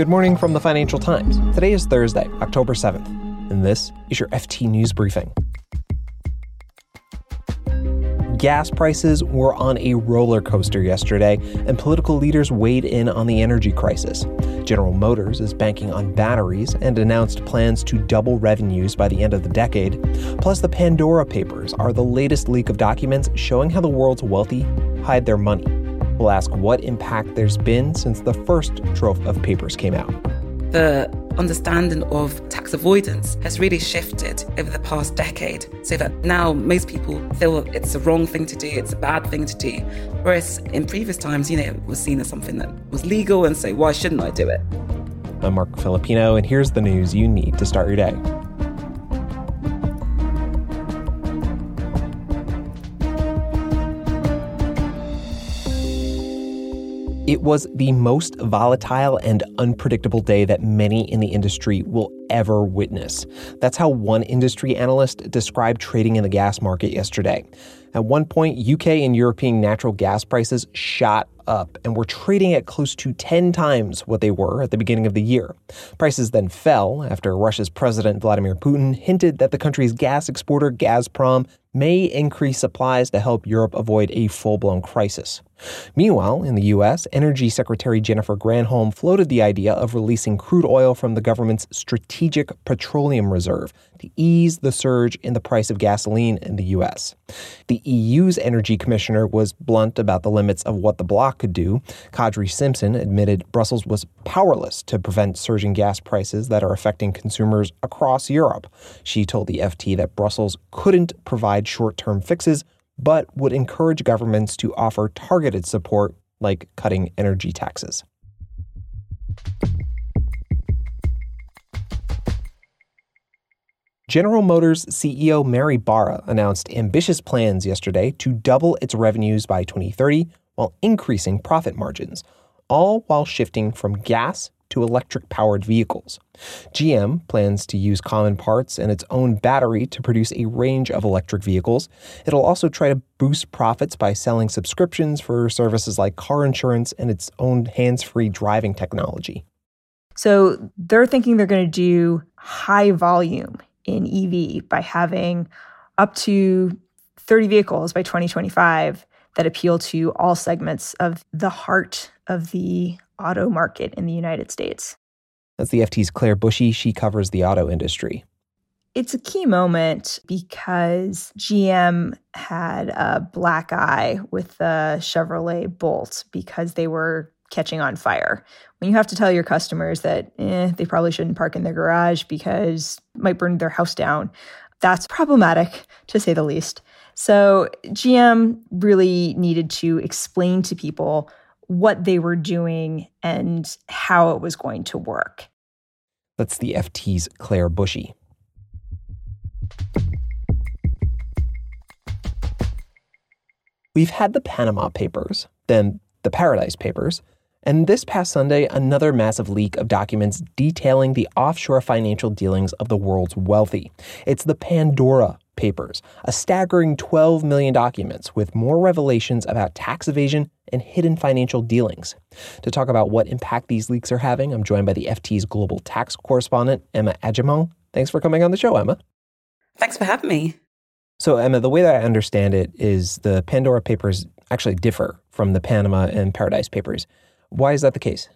Good morning from the Financial Times. Today is Thursday, October 7th, and this is your FT News Briefing. Gas prices were on a roller coaster yesterday, and political leaders weighed in on the energy crisis. General Motors is banking on batteries and announced plans to double revenues by the end of the decade. Plus, the Pandora Papers are the latest leak of documents showing how the world's wealthy hide their money. We'll ask what impact there's been since the first trove of papers came out. The understanding of tax avoidance has really shifted over the past decade so that now most people feel it's the wrong thing to do, it's a bad thing to do. Whereas in previous times, you know, it was seen as something that was legal and so why shouldn't I do it? I'm Marc Filippino, and here's the news you need to start your day. It was the most volatile and unpredictable day that many in the industry will ever witness. That's how one industry analyst described trading in the gas market yesterday. At one point, UK and European natural gas prices shot up and were trading at close to 10 times what they were at the beginning of the year. Prices then fell after Russia's President Vladimir Putin hinted that the country's gas exporter Gazprom may increase supplies to help Europe avoid a full blown crisis. Meanwhile, in the U.S., Energy Secretary Jennifer Granholm floated the idea of releasing crude oil from the government's Strategic Petroleum Reserve to ease the surge in the price of gasoline in the U.S. The EU's energy commissioner was blunt about the limits of what the bloc could do. Kadri Simson admitted Brussels was powerless to prevent surging gas prices that are affecting consumers across Europe. She told the FT that Brussels couldn't provide short term fixes, but would encourage governments to offer targeted support like cutting energy taxes. General Motors CEO Mary Barra announced ambitious plans yesterday to double its revenues by 2030 while increasing profit margins, all while shifting from gas to electric powered vehicles. GM plans to use common parts and its own battery to produce a range of electric vehicles. It'll also try to boost profits by selling subscriptions for services like car insurance and its own hands free driving technology. So they're thinking they're going to do high volume in EV by having up to 30 vehicles by 2025 that appeal to all segments of the heart of the auto market in the United States. That's the FT's Claire Bushey. She covers the auto industry. It's a key moment because GM had a black eye with the Chevrolet Bolt because they were catching on fire. When you have to tell your customers that eh, they probably shouldn't park in their garage because it might burn their house down, that's problematic to say the least. So GM really needed to explain to people what they were doing and how it was going to work. That's the FT's Claire Bushey. We've had the Panama Papers, then the Paradise Papers, and this past Sunday, another massive leak of documents detailing the offshore financial dealings of the world's wealthy. It's the Pandora Papers, a staggering 12 million documents with more revelations about tax evasion and hidden financial dealings. To talk about what impact these leaks are having, I'm joined by the FT's global tax correspondent, Emma Agyemang. Thanks for coming on the show, Emma. Thanks for having me. So, Emma, the way that I understand it is the Pandora Papers actually differ from the Panama and Paradise Papers. Why is that the case?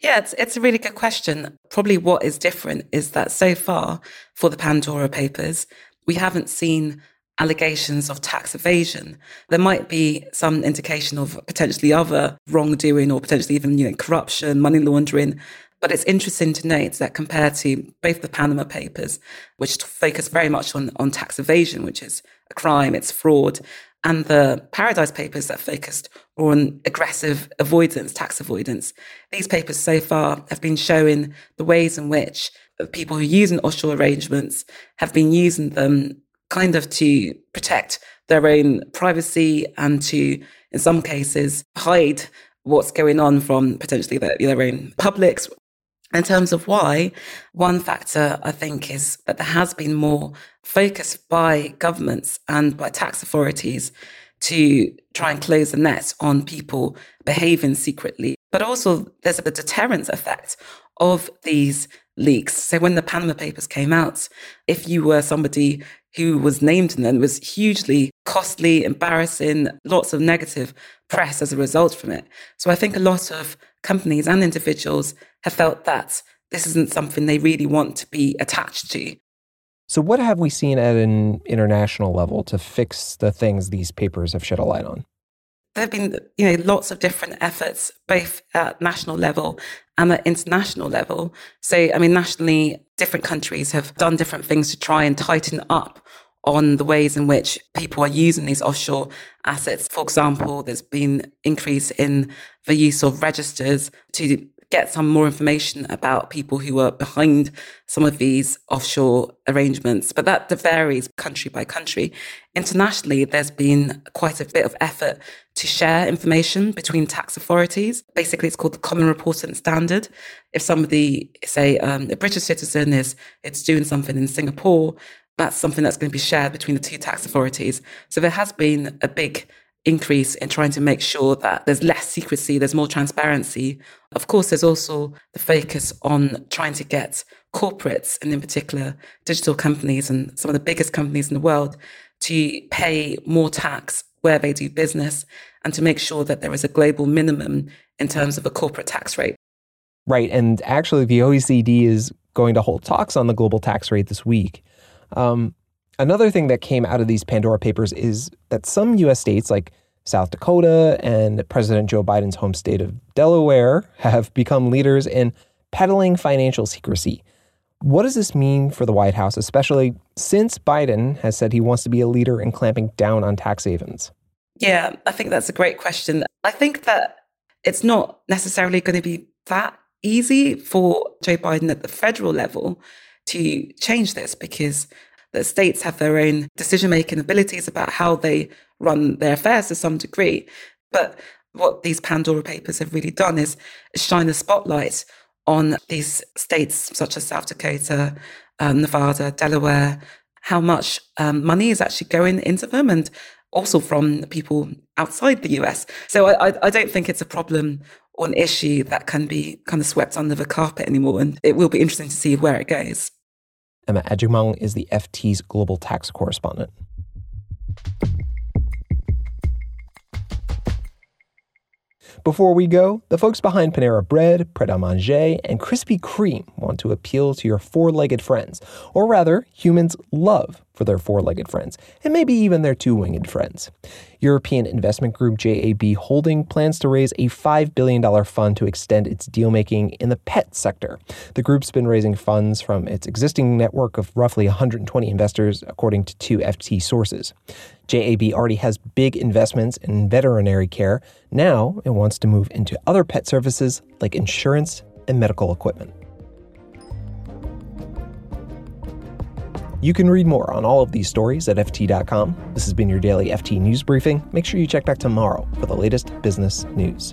Yeah, it's, it's a really good question. Probably what is different is that so far for the Pandora Papers, we haven't seen allegations of tax evasion. There might be some indication of potentially other wrongdoing or potentially even you know, corruption, money laundering. But it's interesting to note that compared to both the Panama Papers, which focus very much on, on tax evasion, which is a crime, it's fraud, and the Paradise Papers that focused on aggressive avoidance, tax avoidance. These papers so far have been showing the ways in which people who using offshore arrangements have been using them kind of to protect their own privacy and to, in some cases, hide what's going on from potentially their, their own publics. In terms of why, one factor I think is that there has been more focus by governments and by tax authorities to try and close the net on people behaving secretly. But also, there's a deterrence effect of these leaks. So when the Panama Papers came out, if you were somebody who was named in them, it was hugely costly, embarrassing, lots of negative press as a result from it. So I think a lot of companies and individuals have felt that this isn't something they really want to be attached to. So, what have we seen at an international level to fix the things these papers have shed a light on? There have been, you know, lots of different efforts, both at national level and at international level. So, I mean, nationally, different countries have done different things to try and tighten up on the ways in which people are using these offshore assets. For example, there's been increase in the use of registers to get some more information about people who are behind some of these offshore arrangements, but that varies country by country. Internationally, there's been quite a bit of effort to share information between tax authorities. Basically, it's called the Common Reporting Standard. If somebody, say, um, a British citizen is it's doing something in Singapore, that's something that's going to be shared between the two tax authorities. So there has been a big increase in trying to make sure that there's less secrecy, there's more transparency. Of course, there's also the focus on trying to get corporates, and in particular digital companies and some of the biggest companies in the world, to pay more tax where they do business and to make sure that there is a global minimum in terms of a corporate tax rate. Right. And actually, the OECD is going to hold talks on the global tax rate this week. Um, Another thing that came out of these Pandora papers is that some US states like South Dakota and President Joe Biden's home state of Delaware have become leaders in peddling financial secrecy. What does this mean for the White House, especially since Biden has said he wants to be a leader in clamping down on tax havens? Yeah, I think that's a great question. I think that it's not necessarily going to be that easy for Joe Biden at the federal level to change this because the states have their own decision making abilities about how they run their affairs to some degree. But what these Pandora papers have really done is shine a spotlight on these states such as South Dakota, um, Nevada, Delaware, how much um, money is actually going into them and also from people outside the US. So I, I, I don't think it's a problem or an issue that can be kind of swept under the carpet anymore. And it will be interesting to see where it goes. Emma Agyemang is the FT's global tax correspondent. Before we go, the folks behind Panera Bread, Pret a Manger, and Krispy Kreme want to appeal to your four legged friends, or rather, humans' love for their four legged friends, and maybe even their two winged friends. European investment group JAB Holding plans to raise a $5 billion fund to extend its deal making in the pet sector. The group's been raising funds from its existing network of roughly 120 investors, according to two FT sources. JAB already has big investments in veterinary care. Now it wants to move into other pet services like insurance and medical equipment. You can read more on all of these stories at FT.com. This has been your daily FT News Briefing. Make sure you check back tomorrow for the latest business news.